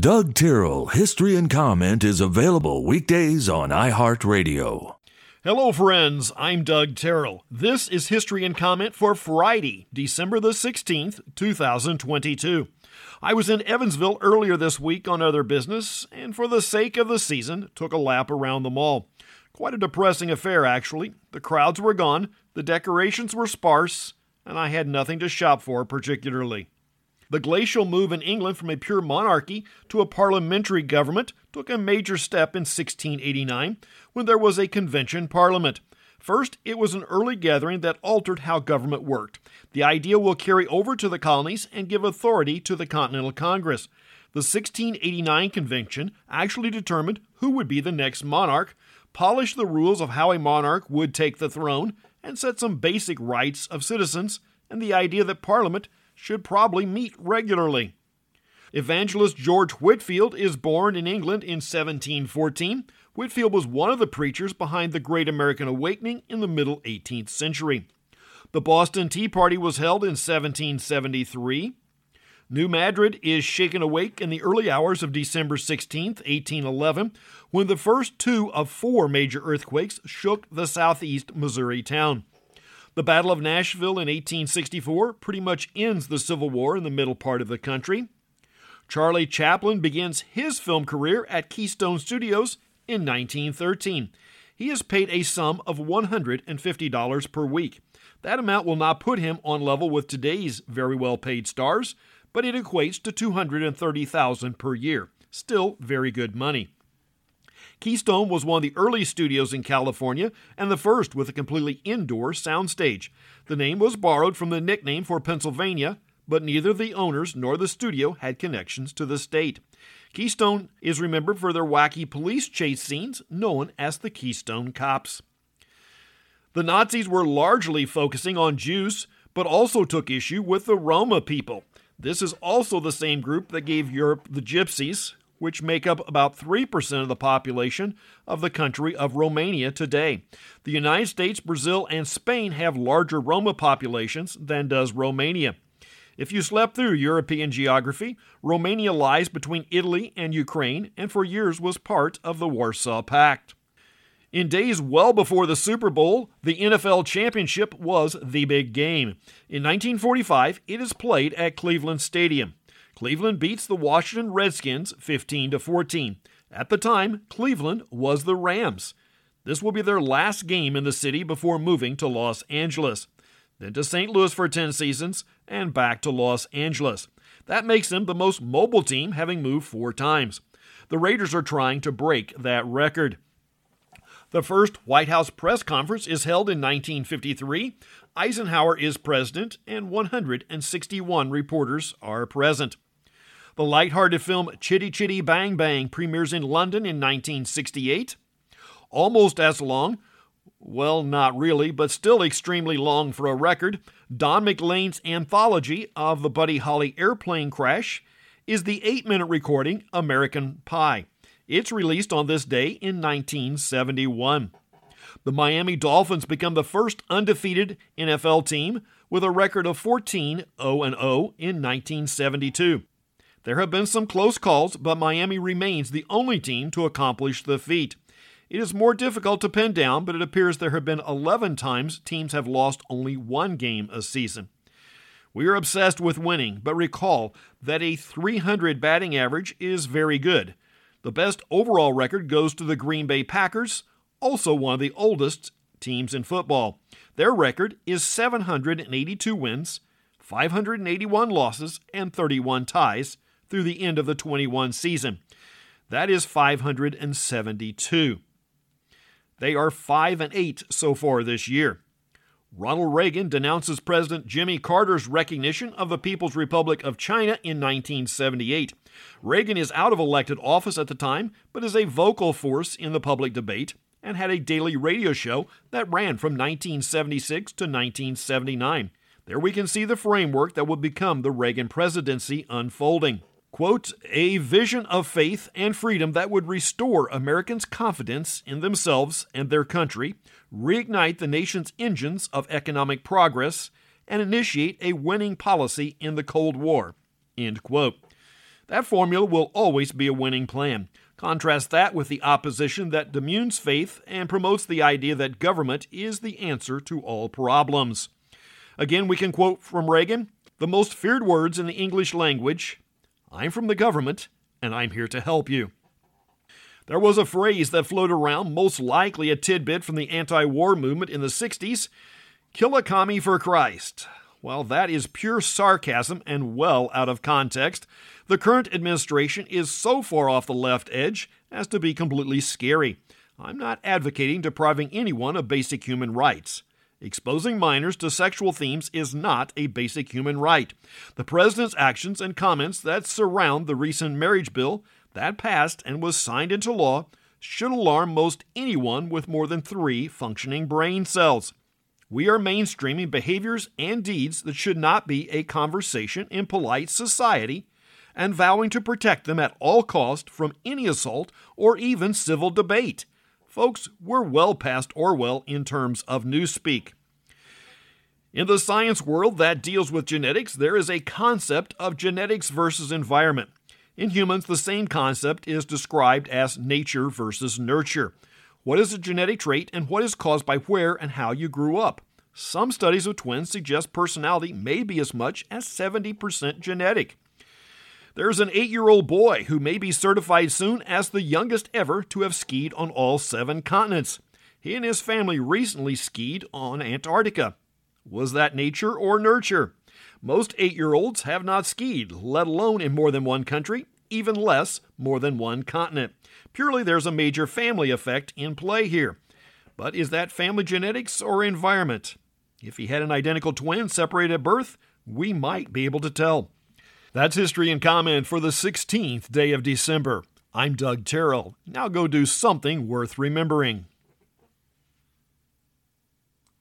Doug Tyrrell History and Comment is available weekdays on iHeartRadio. Hello, friends. I'm Doug Tyrrell. This is History and Comment for Friday, December the 16th, 2022. I was in Evansville earlier this week on other business, and for the sake of the season, took a lap around the mall. Quite a depressing affair, actually. The crowds were gone, the decorations were sparse, and I had nothing to shop for particularly. The glacial move in England from a pure monarchy to a parliamentary government took a major step in 1689 when there was a convention parliament. First, it was an early gathering that altered how government worked. The idea will carry over to the colonies and give authority to the Continental Congress. The 1689 convention actually determined who would be the next monarch, polished the rules of how a monarch would take the throne, and set some basic rights of citizens and the idea that Parliament should probably meet regularly. Evangelist George Whitefield is born in England in 1714. Whitefield was one of the preachers behind the Great American Awakening in the middle 18th century. The Boston Tea Party was held in 1773. New Madrid is shaken awake in the early hours of December 16, 1811, when the first two of four major earthquakes shook the southeast Missouri town. The Battle of Nashville in 1864 pretty much ends the Civil War in the middle part of the country. Charlie Chaplin begins his film career at Keystone Studios in 1913. He is paid a sum of $150 per week. That amount will not put him on level with today's very well paid stars, but it equates to $230,000 per year. Still very good money. Keystone was one of the early studios in California and the first with a completely indoor soundstage. The name was borrowed from the nickname for Pennsylvania, but neither the owners nor the studio had connections to the state. Keystone is remembered for their wacky police chase scenes known as the Keystone Cops. The Nazis were largely focusing on Jews, but also took issue with the Roma people. This is also the same group that gave Europe the Gypsies, which make up about 3% of the population of the country of Romania today. The United States, Brazil, and Spain have larger Roma populations than does Romania. If you slept through European geography, Romania lies between Italy and Ukraine and for years was part of the Warsaw Pact. In days well before the Super Bowl, the NFL championship was the big game. In 1945, it is played at Cleveland Stadium. Cleveland beats the Washington Redskins 15 to 14. At the time, Cleveland was the Rams. This will be their last game in the city before moving to Los Angeles. Then to St. Louis for 10 seasons and back to Los Angeles. That makes them the most mobile team, having moved four times. The Raiders are trying to break that record. The first White House press conference is held in 1953. Eisenhower is president, and 161 reporters are present. The light-hearted film Chitty Chitty Bang Bang premieres in London in 1968. Almost as long, well, not really, but still extremely long for a record, Don McLean's anthology of the Buddy Holly airplane crash is the eight minute recording American Pie. It's released on this day in 1971. The Miami Dolphins become the first undefeated NFL team with a record of 14 0 0 in 1972. There have been some close calls, but Miami remains the only team to accomplish the feat. It is more difficult to pin down, but it appears there have been 11 times teams have lost only one game a season. We are obsessed with winning, but recall that a 300 batting average is very good. The best overall record goes to the Green Bay Packers, also one of the oldest teams in football. Their record is 782 wins, 581 losses, and 31 ties through the end of the 21 season. That is 572. They are 5 and 8 so far this year. Ronald Reagan denounces President Jimmy Carter's recognition of the People's Republic of China in 1978. Reagan is out of elected office at the time, but is a vocal force in the public debate and had a daily radio show that ran from 1976 to 1979. There we can see the framework that would become the Reagan presidency unfolding quote, a vision of faith and freedom that would restore Americans' confidence in themselves and their country, reignite the nation's engines of economic progress, and initiate a winning policy in the Cold War, end quote. That formula will always be a winning plan. Contrast that with the opposition that demunes faith and promotes the idea that government is the answer to all problems. Again, we can quote from Reagan the most feared words in the English language I'm from the government, and I'm here to help you. There was a phrase that floated around, most likely a tidbit from the anti war movement in the 60s kill a commie for Christ. While that is pure sarcasm and well out of context, the current administration is so far off the left edge as to be completely scary. I'm not advocating depriving anyone of basic human rights. Exposing minors to sexual themes is not a basic human right. The president's actions and comments that surround the recent marriage bill that passed and was signed into law should alarm most anyone with more than three functioning brain cells. We are mainstreaming behaviors and deeds that should not be a conversation in polite society and vowing to protect them at all cost from any assault or even civil debate. Folks, we're well past Orwell in terms of newspeak. In the science world that deals with genetics, there is a concept of genetics versus environment. In humans, the same concept is described as nature versus nurture. What is a genetic trait and what is caused by where and how you grew up? Some studies of twins suggest personality may be as much as 70% genetic. There's an eight year old boy who may be certified soon as the youngest ever to have skied on all seven continents. He and his family recently skied on Antarctica. Was that nature or nurture? Most eight year olds have not skied, let alone in more than one country, even less more than one continent. Purely there's a major family effect in play here. But is that family genetics or environment? If he had an identical twin separated at birth, we might be able to tell. That's history and comment for the 16th day of December. I'm Doug Tyrrell. Now go do something worth remembering.